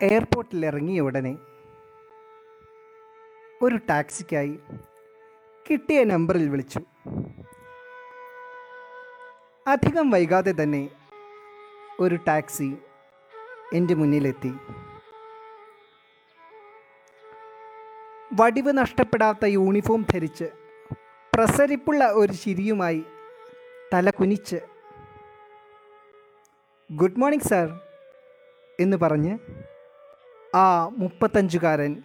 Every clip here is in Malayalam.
എയർപോർട്ടിൽ ഇറങ്ങിയ ഉടനെ ഒരു ടാക്സിക്കായി കിട്ടിയ നമ്പറിൽ വിളിച്ചു. അധികം വൈകാതെ തന്നെ ഒരു ടാക്സി എന്റെ മുന്നിലെത്തി. വടിവ് നഷ്ടപ്പെടാത്ത യൂണിഫോം ധരിച്ച് പ്രസരിപ്പുള്ള ഒരു ചിരിയുമായി തല കുനിച്ച് ഗുഡ് മോർണിംഗ് സാർ എന്ന് പറഞ്ഞ് ആ മുപ്പത്തഞ്ചുകാരൻ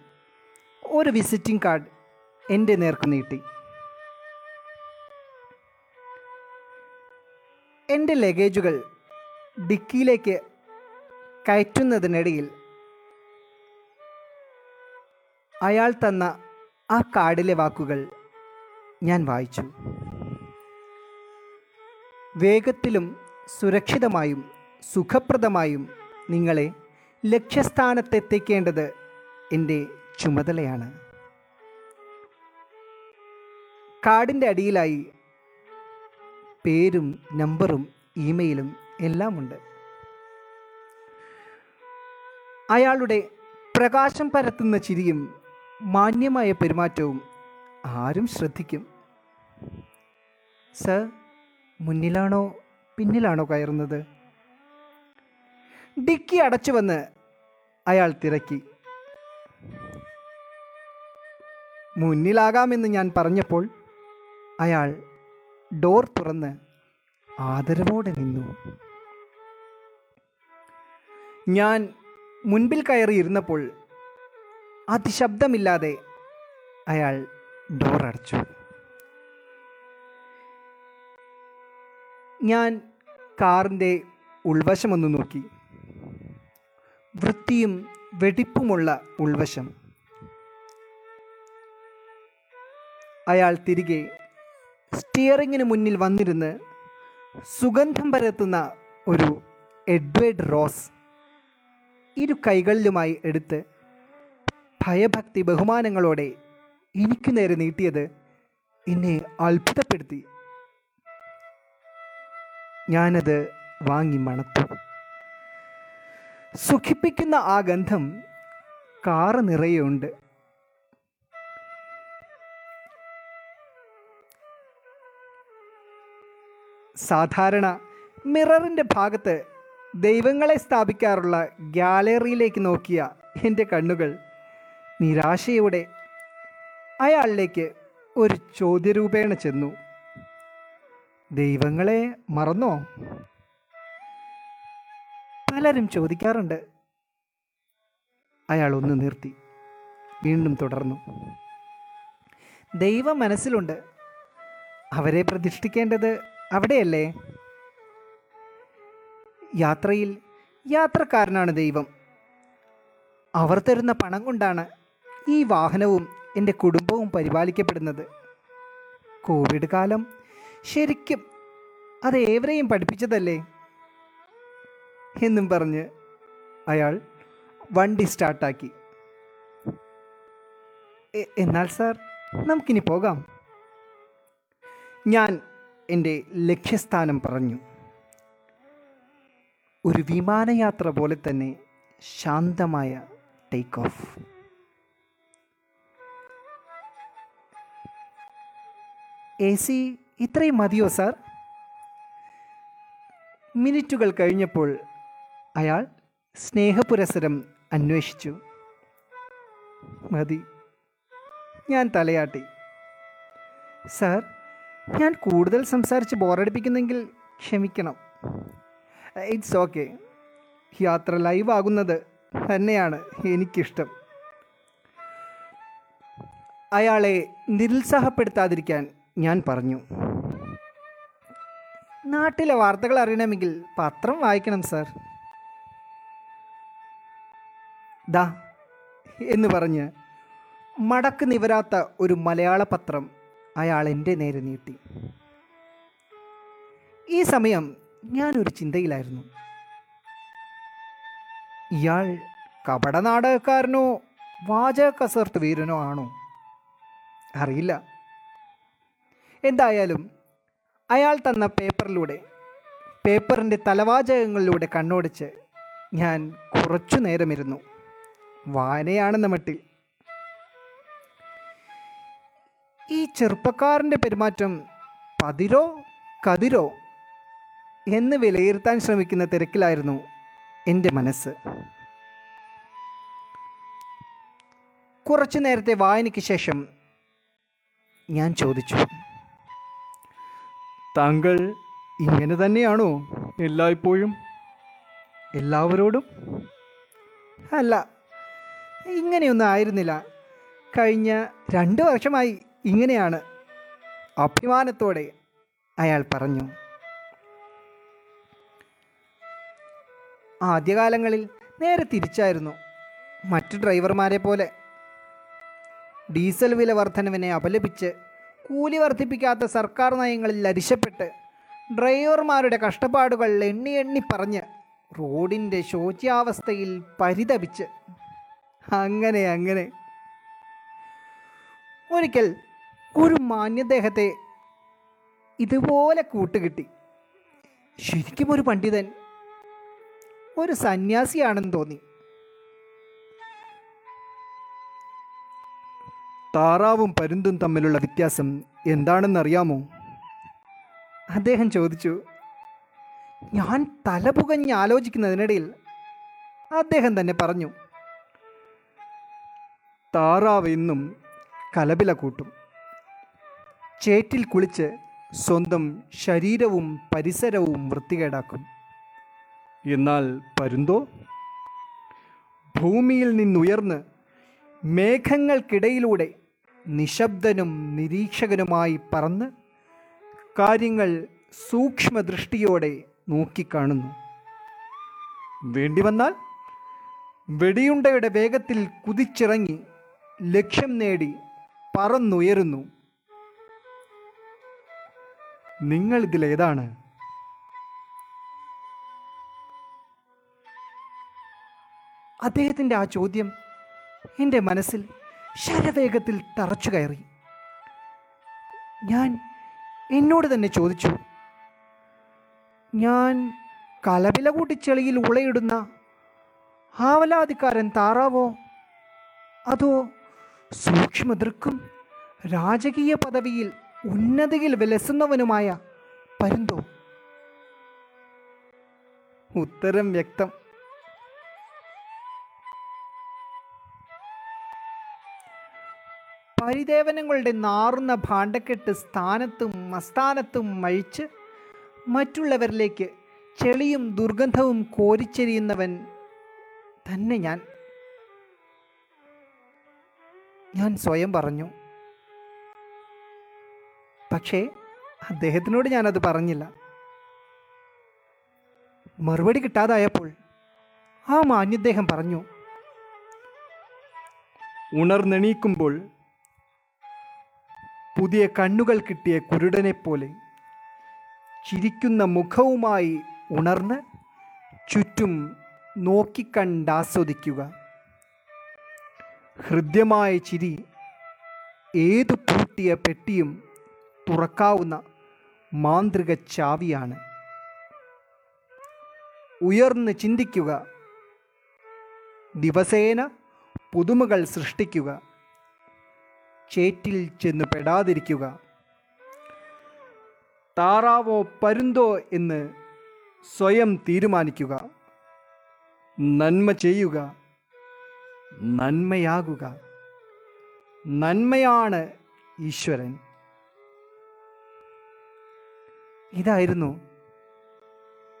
ഒരു വിസിറ്റിംഗ് കാർഡ് എന്റെ നേർക്ക് നീട്ടി. എന്റെ ലഗേജുകൾ ഡിക്കിയിലേക്ക് കയറ്റുന്നതിനിടയിൽ അയാൾ തന്ന ആ കാർഡിലെ വാക്കുകൾ ഞാൻ വായിച്ചു. വേഗത്തിലും സുരക്ഷിതമായും സുഖപ്രദമായും നിങ്ങളെ ലക്ഷ്യസ്ഥാനത്തെത്തിക്കേണ്ടത് എന്റെ ചുമതലയാണ്. കാർഡിന്റെ അടിയിലായി പേരും നമ്പറും ഇമെയിലും എല്ലാമുണ്ട്. അയാളുടെ പ്രകാശം പരത്തുന്ന ചിരിയും മാന്യമായ പെരുമാറ്റവും ആരും ശ്രദ്ധിക്കും. സർ മുന്നിലാണോ പിന്നിലാണോ കയറുന്നത്? ഡിക്കി അടച്ചു വന്ന് അയാൾ തിരക്കി. മുന്നിലാകാമെന്ന് ഞാൻ പറഞ്ഞപ്പോൾ അയാൾ ഡോർ തുറന്ന് ആദരവോടെ നിന്നു. ഞാൻ മുൻപിൽ കയറിയിരുന്നപ്പോൾ അതിശബ്ദമില്ലാതെ അയാൾ ഡോർ അടച്ചു. ഞാൻ കാറിന്റെ ഉൾവശമൊന്ന് നോക്കി. വൃത്തിയും വെടിപ്പുമുള്ള ഉൾവശം. അയാൾ തിരികെ സ്റ്റിയറിങ്ങിന് മുന്നിൽ വന്നിരുന്ന് സുഗന്ധം പരത്തുന്ന ഒരു എഡ്വേർഡ് റോസ് ഇരു കൈകളിലുമായി എടുത്ത് ഭയഭക്തി ബഹുമാനങ്ങളോടെ എനിക്ക് നേരെ നീട്ടിയത് എന്നെ അത്ഭുതപ്പെടുത്തി. ഞാനത് വാങ്ങി മണത്തു. സുഖിപ്പിക്കുന്ന ആ ഗന്ധം കാറ് നിറയുണ്ട് സാധാരണ മിററിന്റെ ഭാഗത്ത് ദൈവങ്ങളെ സ്ഥാപിക്കാറുള്ള ഗ്യാലറിയിലേക്ക് നോക്കിയ എന്റെ കണ്ണുകൾ നിരാശയോടെ അയാളിലേക്ക് ഒരു ചോദ്യരൂപേണ ചെന്നു. ദൈവങ്ങളെ മറന്നോ? പലരും ചോദിക്കാറുണ്ട്. അയാൾ ഒന്ന് നിർത്തി. വീണ്ടും തുടർന്നു. ദൈവം മനസ്സിലുണ്ട്. അവരെ പ്രതിഷ്ഠിക്കേണ്ടത് അവിടെയല്ലേ? യാത്രയിൽ യാത്രക്കാരനാണ് ദൈവം. അവർ തരുന്ന പണം കൊണ്ടാണ് ഈ വാഹനവും എന്റെ കുടുംബവും പരിപാലിക്കപ്പെടുന്നത്. കോവിഡ് കാലം ശരിക്കും അത് ഏവരെയും പഠിപ്പിച്ചതല്ലേ? എന്നും പറഞ്ഞ് അയാൾ വണ്ടി സ്റ്റാർട്ടാക്കി. "എ- എന്നാൽ സാർ നമുക്കിനി പോകാം. ഞാൻ എന്റെ ലക്ഷ്യസ്ഥാനം പറഞ്ഞു. ഒരു വിമാനയാത്ര പോലെ തന്നെ ശാന്തമായ ടേക്ക് ഓഫ് എ സി ഇത്രയും മതിയോ സാർ? മിനിറ്റുകൾ കഴിഞ്ഞപ്പോൾ അയാൾ സ്നേഹപുരസരം അന്വേഷിച്ചു. മതി. ഞാൻ തലയാട്ടി. സാർ ഞാൻ കൂടുതൽ സംസാരിച്ച് ബോറടിപ്പിക്കുന്നെങ്കിൽ ക്ഷമിക്കണം. It's okay. യാത്ര ലൈവ് ആകുന്നത് തന്നെയാണ് എനിക്കിഷ്ടം. അയാളെ നിരുത്സാഹപ്പെടുത്താതിരിക്കാൻ ഞാൻ പറഞ്ഞു. നാട്ടിലെ വാർത്തകൾ അറിയണമെങ്കിൽ പത്രം വായിക്കണം സാർ. ദാ എന്ന് പറഞ്ഞ് മടക്ക് നിവരാത്ത ഒരു മലയാള പത്രം അയാൾ എന്റെ നേരെ നീട്ടി. ഈ സമയം ഞാനൊരു ചിന്തയിലായിരുന്നു. ഇയാൾ കപട നാടകക്കാരനോ വാചക കസർത്ത് വീരനോ ആണോ? അറിയില്ല. എന്തായാലും അയാൾ തന്ന പേപ്പറിലൂടെ പേപ്പറിന്റെ തലവാചകങ്ങളിലൂടെ കണ്ണോടിച്ച് ഞാൻ കുറച്ചു നേരമിരുന്നു. വായനയാണെന്ന മട്ടിൽ. ഈ ചെറുപ്പക്കാരന്റെ പെരുമാറ്റം പതിരോ കതിരോ എന്ന് വിലയിരുത്താൻ ശ്രമിക്കുന്ന തിരക്കിലായിരുന്നു എന്റെ മനസ്സ്. കുറച്ചു നേരത്തെ വായനയ്ക്ക് ശേഷം ഞാൻ ചോദിച്ചു താങ്കൾ ഇങ്ങനെ തന്നെയാണോ എല്ലായ്പ്പോഴും? എല്ലാവരോടും? അല്ല ഇങ്ങനെയൊന്നും ആയിരുന്നില്ല. കഴിഞ്ഞ രണ്ട് വർഷമായി ഇങ്ങനെയാണ് അഭിമാനത്തോടെ അയാൾ പറഞ്ഞു. ആദ്യകാലങ്ങളിൽ നേരെ തിരിച്ചായിരുന്നു മറ്റു ഡ്രൈവർമാരെ പോലെ. ഡീസൽ വില വർധനവിനെ അപലപിച്ച് കൂലി വർദ്ധിപ്പിക്കാത്ത സർക്കാർ നയങ്ങളിൽ അരിശപ്പെട്ട് ഡ്രൈവർമാരുടെ കഷ്ടപ്പാടുകൾ എണ്ണി എണ്ണി പറഞ്ഞ് റോഡിന്റെ ശോച്യാവസ്ഥയിൽ പരിതപിച്ച് അങ്ങനെ അങ്ങനെ. ഒരിക്കൽ ഒരു മാന്യദേഹത്തെ ഇതുപോലെ കൂട്ടുകിട്ടി. ശരിക്കും ഒരു പണ്ഡിതൻ ഒരു സന്യാസിയാണെന്ന് തോന്നി. താറാവും പരുന്തും തമ്മിലുള്ള വ്യത്യാസം എന്താണെന്നറിയാമോ? അദ്ദേഹം ചോദിച്ചു ഞാൻ തലപുകഞ്ഞ് ആലോചിക്കുന്നതിനിടയിൽ അദ്ദേഹം തന്നെ പറഞ്ഞു താറാവ് എന്നും കലപില കൂട്ടും. ചേറ്റിൽ കുളിച്ച് സ്വന്തം ശരീരവും പരിസരവും വൃത്തികേടാക്കും. എന്നാൽ പരുന്തോ? ഭൂമിയിൽ നിന്നുയർന്ന് മേഘങ്ങൾക്കിടയിലൂടെ നിശബ്ദനും നിരീക്ഷകനുമായി പറന്ന് കാര്യങ്ങൾ സൂക്ഷ്മദൃഷ്ടിയോടെ നോക്കിക്കാണുന്നു. വേണ്ടി വന്നാൽ വെടിയുണ്ടയുടെ വേഗത്തിൽ കുതിച്ചിറങ്ങി ലക്ഷ്യം നേടി പറന്നുയരുന്നു. നിങ്ങൾ ഇതിലേതാണ് അദ്ദേഹത്തിന്റെ ആ ചോദ്യം എന്റെ മനസ്സിൽ ശരവേഗത്തിൽ തറച്ചു കയറി. ഞാൻ എന്നോട് തന്നെ ചോദിച്ചു ഞാൻ കലപില കൂട്ടിച്ചെളിയിൽ ഉളയിടുന്ന ആവലാതിക്കാരൻ താറാവോ? അതോ സൂക്ഷ്മദൃക്കും രാജകീയ പദവിയിൽ ഉന്നതിയിൽ വിലസുന്നവനുമായ പരുന്തോ? ഉത്തരം വ്യക്തം. പരിദേവനങ്ങളുടെ നാറുന്ന ഭാണ്ഡക്കെട്ട് സ്ഥാനത്തും മസ്ഥാനത്തും മഴിച്ച് മറ്റുള്ളവരിലേക്ക് ചെളിയും ദുർഗന്ധവും കോരിച്ചെരിയുന്നവൻ തന്നെ ഞാൻ. ഞാൻ സ്വയം പറഞ്ഞു. പക്ഷേ അദ്ദേഹത്തിനോട് ഞാനത് പറഞ്ഞില്ല. മറുപടി കിട്ടാതായപ്പോൾ ആ മാന്യദ്ദേഹം പറഞ്ഞു. ഉണർന്നെണീക്കുമ്പോൾ പുതിയ കണ്ണുകൾ കിട്ടിയ കുരുടനെ പോലെ ചിരിക്കുന്ന മുഖവുമായി ഉണർന്ന് ചുറ്റും നോക്കിക്കണ്ടാസ്വദിക്കുക. ഹൃദ്യമായ ചിരി ഏതു പൂട്ടിയ പെട്ടിയും തുറക്കാവുന്ന മാന്ത്രിക ചാവിയാണ്. ഉയർന്ന് ചിന്തിക്കുക. ദിവസേന പുതുമകൾ സൃഷ്ടിക്കുക. ചേറ്റിൽ ചെന്ന് പെടാതിരിക്കുക. താറാവോ പരുന്തോ എന്ന് സ്വയം തീരുമാനിക്കുക. നന്മ ചെയ്യുക. നന്മയാകുക. നന്മയാണ് ഈശ്വരൻ. ഇതായിരുന്നു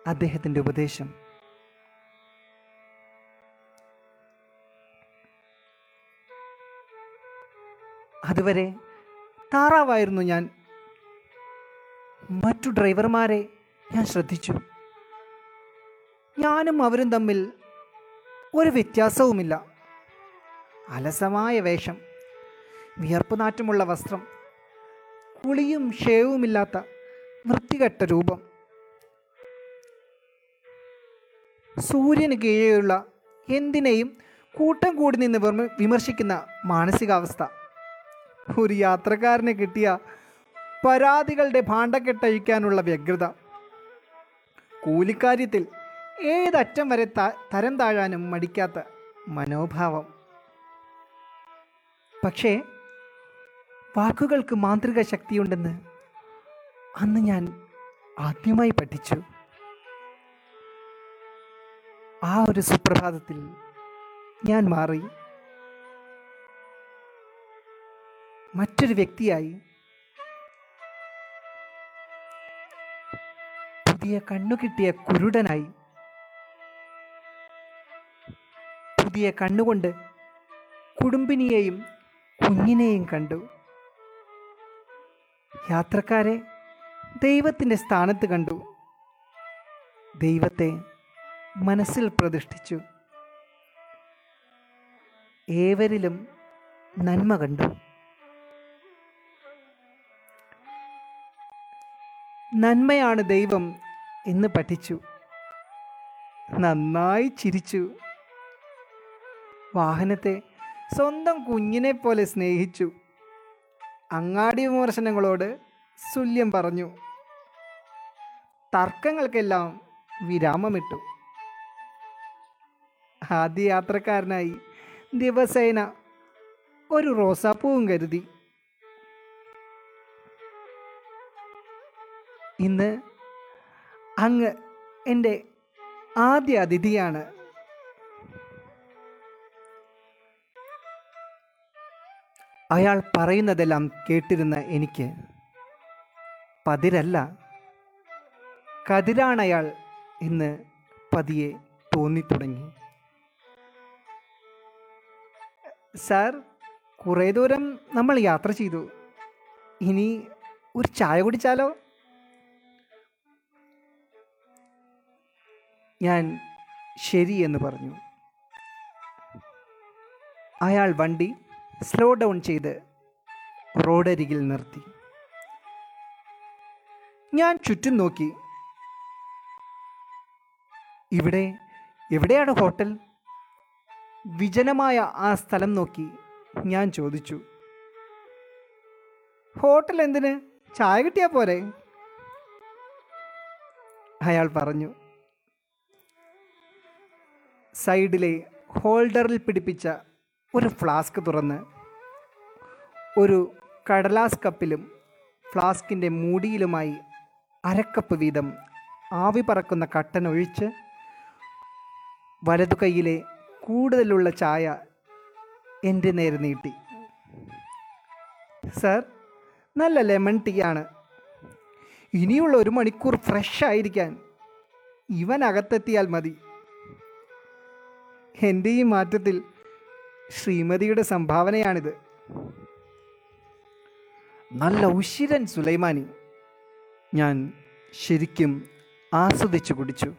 അദ്ദേഹത്തിന്റെ ഉപദേശം. അതുവരെ താറാവായിരുന്നു ഞാൻ. മറ്റു ഡ്രൈവർമാരെ ഞാൻ ശ്രദ്ധിച്ചു. ഞാനും അവരും തമ്മിൽ ഒരു വ്യത്യാസവുമില്ല. അലസമായ വേഷം വിയർപ്പ് നാറ്റമുള്ള വസ്ത്രം കുളിയും ഷേവുമില്ലാത്ത വൃത്തികെട്ട രൂപം. സൂര്യന് കീഴെയുള്ള എന്തിനേയും കൂട്ടം കൂടി നിന്ന് വിമർശിക്കുന്ന മാനസികാവസ്ഥ. ഒരു യാത്രക്കാരന് കിട്ടിയ പരാതികളുടെ ഭാണ്ഡക്കെട്ടഴിക്കാനുള്ള വ്യഗ്രത. കൂലിക്കാര്യത്തിൽ ഏതറ്റം വരെ തരം താഴാനും മടിക്കാത്ത മനോഭാവം. പക്ഷേ വാക്കുകൾക്ക് മാന്ത്രിക ശക്തിയുണ്ടെന്ന് അന്ന് ഞാൻ ആദ്യമായി പഠിച്ചു. ആ ഒരു സുപ്രഭാതത്തിൽ ഞാൻ മാറി. മറ്റൊരു വ്യക്തിയായി. പുതിയ കണ്ണു കിട്ടിയ കുരുടനായി. പുതിയ കണ്ണുകൊണ്ട് കുടുംബിനിയെയും കുഞ്ഞിനെയും കണ്ടു. യാത്രക്കാരെ ദൈവത്തിന്റെ സ്ഥാനത്ത് കണ്ടു. ദൈവത്തെ മനസ്സിൽ പ്രതിഷ്ഠിച്ചു. ഏവരിലും നന്മ കണ്ടു. നന്മയാണ് ദൈവം എന്ന് പഠിച്ചു. നന്നായി ചിരിച്ചു. വാഹനത്തെ സ്വന്തം കുഞ്ഞിനെ പോലെ സ്നേഹിച്ചു. അങ്ങാടി വിമർശനങ്ങളോട് തുല്യം പറഞ്ഞു. തർക്കങ്ങൾക്കെല്ലാം വിരാമമിട്ടു. ആദ്യ യാത്രക്കാരനായി ദിവസേന ഒരു റോസാപ്പൂവും കരുതി. ഇന്ന് അങ്ങ് എന്റെ ആദ്യ അതിഥിയാണ്. അയാൾ പറയുന്നതെല്ലാം കേട്ടിരുന്ന എനിക്ക്. പതിരല്ല. കതിരാണയാൾ എന്ന് പതിയെ തോന്നിത്തുടങ്ങി. സാർ കുറേ ദൂരം നമ്മൾ യാത്ര ചെയ്തു. ഇനി ഒരു ചായ കുടിച്ചാലോ? ഞാൻ ശരി എന്ന് പറഞ്ഞു. അയാൾ വണ്ടി സ്ലോ ഡൗൺ ചെയ്ത് റോഡരികിൽ നിർത്തി. ഞാൻ ചുറ്റും നോക്കി. ഇവിടെ എവിടെയാണ് ഹോട്ടൽ? വിജനമായ ആ സ്ഥലം നോക്കി ഞാൻ ചോദിച്ചു. ഹോട്ടൽ എന്തിന്? ചായ കിട്ടിയാൽ പോരെ? അയാൾ പറഞ്ഞു. സൈഡിലെ ഹോൾഡറിൽ പിടിപ്പിച്ച ഒരു ഫ്ലാസ്ക് തുറന്ന് ഒരു കടലാസ് കപ്പിലും ഫ്ലാസ്കിന്റെ മൂടിയിലുമായി അരക്കപ്പ് വീതം ആവി പറക്കുന്ന കട്ടൻ ഒഴിച്ച് വലതു കൈയിലെ കൂടുതലുള്ള ചായ എന്റെ നേരെ നീട്ടി. സർ നല്ല ലെമൺ ടീ ആണ് ഇനിയുള്ള ഒരു മണിക്കൂർ ഫ്രഷ് ആയിരിക്കാൻ ഇവൻ അകത്തെത്തിയാൽ മതി. എന്റെ ഈ മാറ്റത്തിൽ ശ്രീമതിയുടെ സംഭാവനയാണിത്. നല്ല ഉശിരൻ സുലൈമാനി ഞാൻ ശരിക്കും ആസ്വദിച്ചു കുടിച്ചു.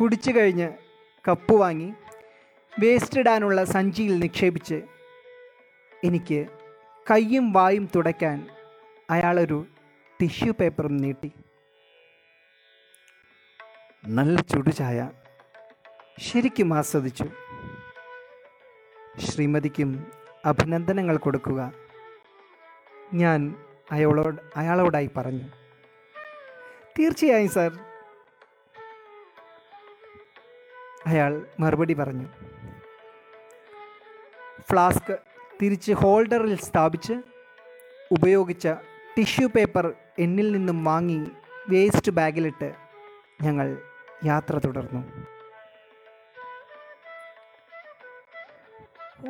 കുടിച്ചു കഴിഞ്ഞ് കപ്പ് വാങ്ങി വേസ്റ്റ് ഇടാനുള്ള സഞ്ചിയിൽ നിക്ഷേപിച്ച് എനിക്ക് കയ്യും വായും തുടയ്ക്കാൻ അയാളൊരു ടിഷ്യൂ പേപ്പറും നീട്ടി. നല്ല ചുടുചായ ശരിക്കും ആസ്വദിച്ചു. ശ്രീമതിക്കും അഭിനന്ദനങ്ങൾ കൊടുക്കുക. ഞാൻ അയാളോട് അയാളോടായി പറഞ്ഞു. തീർച്ചയായും സാർ. അയാൾ മറുപടി പറഞ്ഞു. ഫ്ലാസ്ക് തിരിച്ച് ഹോൾഡറിൽ സ്ഥാപിച്ച് ഉപയോഗിച്ച ടിഷ്യൂ പേപ്പർ എന്നിൽ നിന്നും വാങ്ങി വേസ്റ്റ് ബാഗിലിട്ട് ഞങ്ങൾ യാത്ര തുടർന്നു.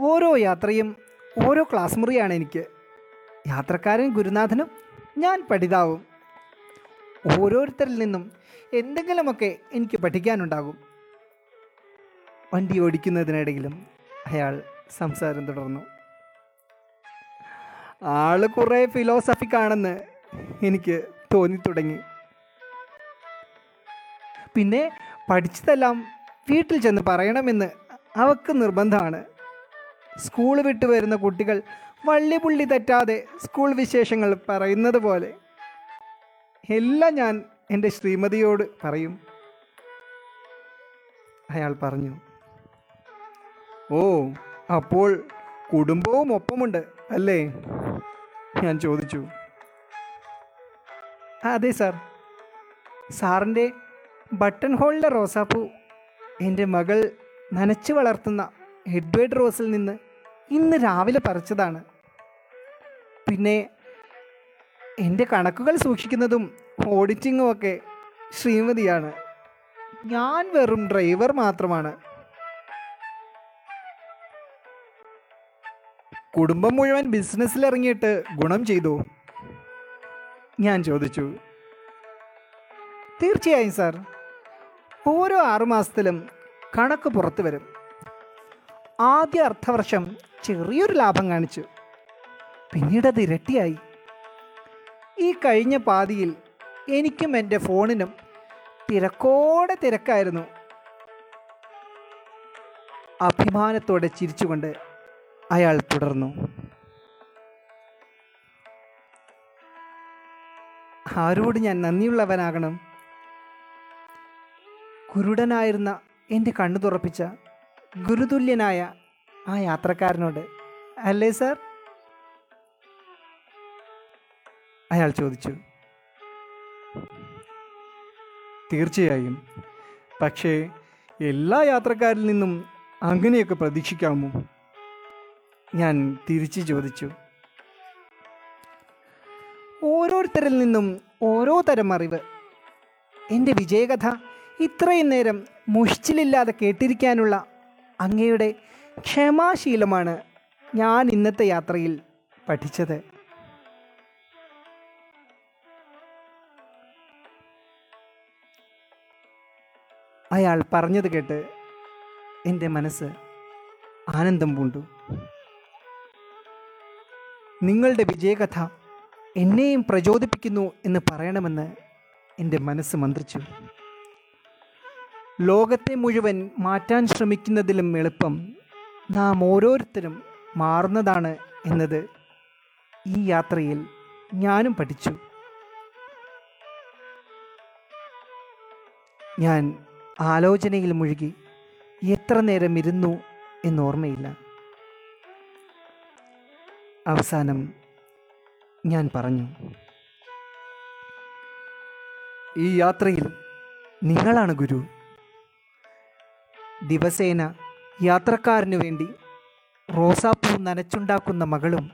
ഓരോ യാത്രയും ഓരോ ക്ലാസ് മുറിയാണ് എനിക്ക്. യാത്രക്കാരൻ ഗുരുനാഥനും ഞാൻ പഠിതാവും. ഓരോരുത്തരിൽ നിന്നും എന്തെങ്കിലുമൊക്കെ എനിക്ക് പഠിക്കാനുണ്ടാകും. വണ്ടി ഓടിക്കുന്നതിനിടയിലും അയാൾ സംസാരം തുടർന്നു. ആൾ കുറേ ഫിലോസഫിക്കാണെന്ന് എനിക്ക് തോന്നി തുടങ്ങി പിന്നെ പഠിച്ചതെല്ലാം വീട്ടിൽ ചെന്ന് പറയണമെന്ന് അവക്ക് നിർബന്ധമാണ്. സ്കൂൾ വിട്ടു വരുന്ന കുട്ടികൾ വള്ളിപുള്ളി തെറ്റാതെ സ്കൂൾ വിശേഷങ്ങൾ പറയുന്നത് പോലെ. എല്ലാം ഞാൻ എന്റെ ശ്രീമതിയോട് പറയും. അയാൾ പറഞ്ഞു ഓ അപ്പോൾ കുടുംബവും ഒപ്പമുണ്ട് അല്ലേ? ഞാൻ ചോദിച്ചു. അതെ സാർ സാറിന്റെ ബട്ടൺ ഹോളിലെ റോസാപ്പൂ. എന്റെ മകൾ നനച്ചു വളർത്തുന്ന എഡ്വേർഡ് റോസിൽ നിന്ന് ഇന്ന് രാവിലെ പറിച്ചതാണ്. പിന്നെ എന്റെ കണക്കുകൾ സൂക്ഷിക്കുന്നതും ഓഡിറ്റിങ്ങും ഒക്കെ ശ്രീമതിയാണ്. ഞാൻ വെറും ഡ്രൈവർ മാത്രമാണ്. കുടുംബം മുഴുവൻ ബിസിനസ്സിൽ ഇറങ്ങിയിട്ട് ഗുണം ചെയ്തു. ഞാൻ ചോദിച്ചു തീർച്ചയായും സാർ. ഓരോ ആറുമാസത്തിലും കണക്ക് പുറത്തു വരും. ആദ്യ അർത്ഥവർഷം ചെറിയൊരു ലാഭം കാണിച്ചു. പിന്നീട് അത് ഇരട്ടിയായി. ഈ കഴിഞ്ഞ പാതിയിൽ എനിക്കും എന്റെ ഫോണിനും തിരക്കോടെ തിരക്കായിരുന്നു. അഭിമാനത്തോടെ ചിരിച്ചുകൊണ്ട് അയാൾ തുടർന്നു. ആരോട് ഞാൻ നന്ദിയുള്ളവനാകണം? കുരുടനായിരുന്ന എന്റെ കണ്ണു തുറപ്പിച്ച ഗുരുതുല്യനായ ആ യാത്രക്കാരനോട് അല്ലേ സർ? അയാൾ ചോദിച്ചു. തീർച്ചയായും. പക്ഷേ എല്ലാ യാത്രക്കാരിൽ നിന്നും അങ്ങനെയൊക്കെ പ്രതീക്ഷിക്കാമോ? ഞാൻ തിരിച്ചു ചോദിച്ചു. ഓരോരുത്തരിൽ നിന്നും ഓരോ തരം അറിവ്. എന്റെ വിജയകഥ ഇത്രയും നേരം മുഷിച്ചിലില്ലാതെ കേട്ടിരിക്കാനുള്ള അങ്ങയുടെ ക്ഷമാശീലമാണ് ഞാൻ ഇന്നത്തെ യാത്രയിൽ പഠിച്ചത്. അയാൾ പറഞ്ഞത് കേട്ട് എന്റെ മനസ്സ് ആനന്ദം പൂണ്ടു. നിങ്ങളുടെ വിജയകഥ എന്നെയും പ്രചോദിപ്പിക്കുന്നു എന്ന് പറയണമെന്ന് എന്റെ മനസ്സ് മന്ത്രിച്ചു. ലോകത്തെ മുഴുവൻ മാറ്റാൻ ശ്രമിക്കുന്നതിലും എളുപ്പം നാം ഓരോരുത്തരും മാറുന്നതാണ് എന്നത് ഈ യാത്രയിൽ ഞാനും പഠിച്ചു. ഞാൻ ആലോചനയിൽ മുഴുകി എത്ര നേരം ഇരുന്നു എന്നോർമ്മയില്ല. അവസാനം ഞാൻ പറഞ്ഞു ഈ യാത്രയിൽ നിങ്ങളാണ് ഗുരു. ദിവസേന യാത്രക്കാരനു വേണ്ടി റോസാപ്പൂ നനച്ചുണ്ടാക്കുന്ന മകളും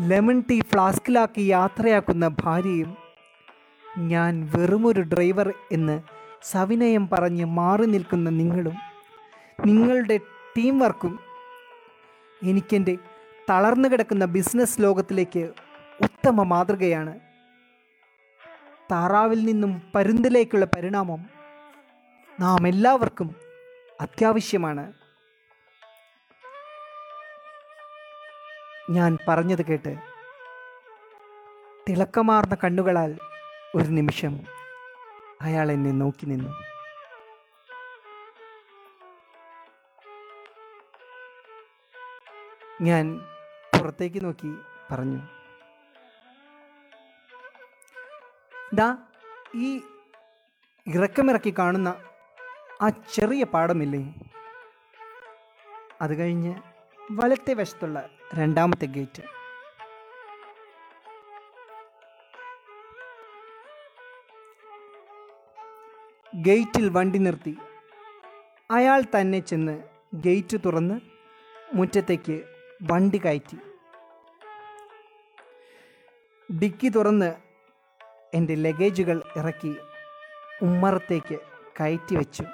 ലെമൺ ടീ ഫ്ലാസ്കിലാക്കി യാത്രയാക്കുന്ന ഭാര്യയും ഞാൻ വെറുമൊരു ഡ്രൈവർ എന്ന് സവിനയം പറഞ്ഞ് മാറി നിൽക്കുന്ന നിങ്ങളും നിങ്ങളുടെ ടീം വർക്കും എനിക്കെന്റെ തളർന്നു കിടക്കുന്ന ബിസിനസ് ലോകത്തിലേക്ക് ഉത്തമ മാതൃകയാണ്. താറാവിൽ നിന്നും പരുന്തിലേക്കുള്ള പരിണാമം നാം എല്ലാവർക്കും അത്യാവശ്യമാണ്. ഞാൻ പറഞ്ഞത് കേട്ട് തിളക്കമാർന്ന കണ്ണുകളാൽ ഒരു നിമിഷം അയാൾ എന്നെ നോക്കി നിന്നു. ഞാൻ പുറത്തേക്ക് നോക്കി പറഞ്ഞു. ദാ ഈ ഇറക്കമിറക്കി കാണുന്ന ആ ചെറിയ പാടമില്ലേ അത് കഴിഞ്ഞ് വലത്തെ വശത്തുള്ള രണ്ടാമത്തെ ഗേറ്റ്. ഗേറ്റിൽ വണ്ടി നിർത്തി. അയാൾ തന്നെ ചെന്ന് ഗേറ്റ് തുറന്ന് മുറ്റത്തേക്ക് വണ്ടി കയറ്റി. ഡിക്കി തുറന്ന് എന്റെ ലഗേജുകൾ ഇറക്കി ഉമ്മറത്തേക്ക് കയറ്റി വെച്ചു.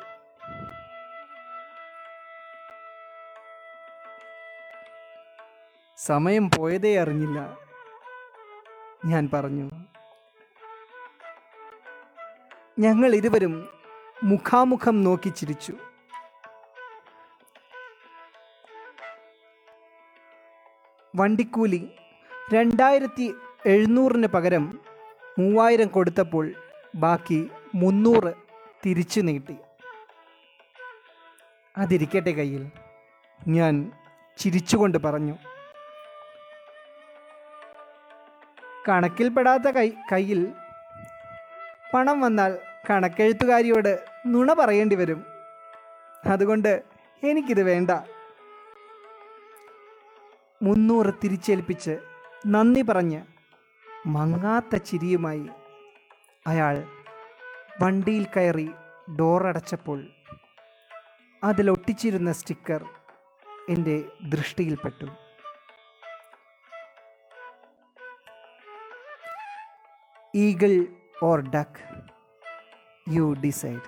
സമയം പോയതേ അറിഞ്ഞില്ല. ഞാൻ പറഞ്ഞു. ഞങ്ങൾ ഇരുവരും മുഖാമുഖം നോക്കി ചിരിച്ചു. വണ്ടിക്കൂലി രണ്ടായിരത്തി എഴുന്നൂറിന് പകരം മൂവായിരം കൊടുത്തപ്പോൾ ബാക്കി മുന്നൂറ് തിരിച്ചു നീട്ടി. അതിരിക്കട്ടെ കയ്യിൽ. ഞാൻ ചിരിച്ചുകൊണ്ട് പറഞ്ഞു. കണക്കിൽപ്പെടാത്ത കൈ കയ്യിൽ പണം വന്നാൽ കണക്കെഴുത്തുകാരിയോട് നുണ പറയേണ്ടി വരും. അതുകൊണ്ട് എനിക്കിത് വേണ്ട. മുന്നൂറ് തിരിച്ചേൽപ്പിച്ച് നന്ദി പറഞ്ഞ് മങ്ങാത്ത ചിരിയുമായി അയാൾ വണ്ടിയിൽ കയറി ഡോറടച്ചപ്പോൾ അതിലൊട്ടിച്ചിരുന്ന സ്റ്റിക്കർ എന്റെ ദൃഷ്ടിയിൽപ്പെട്ടു. eagle or duck you decide.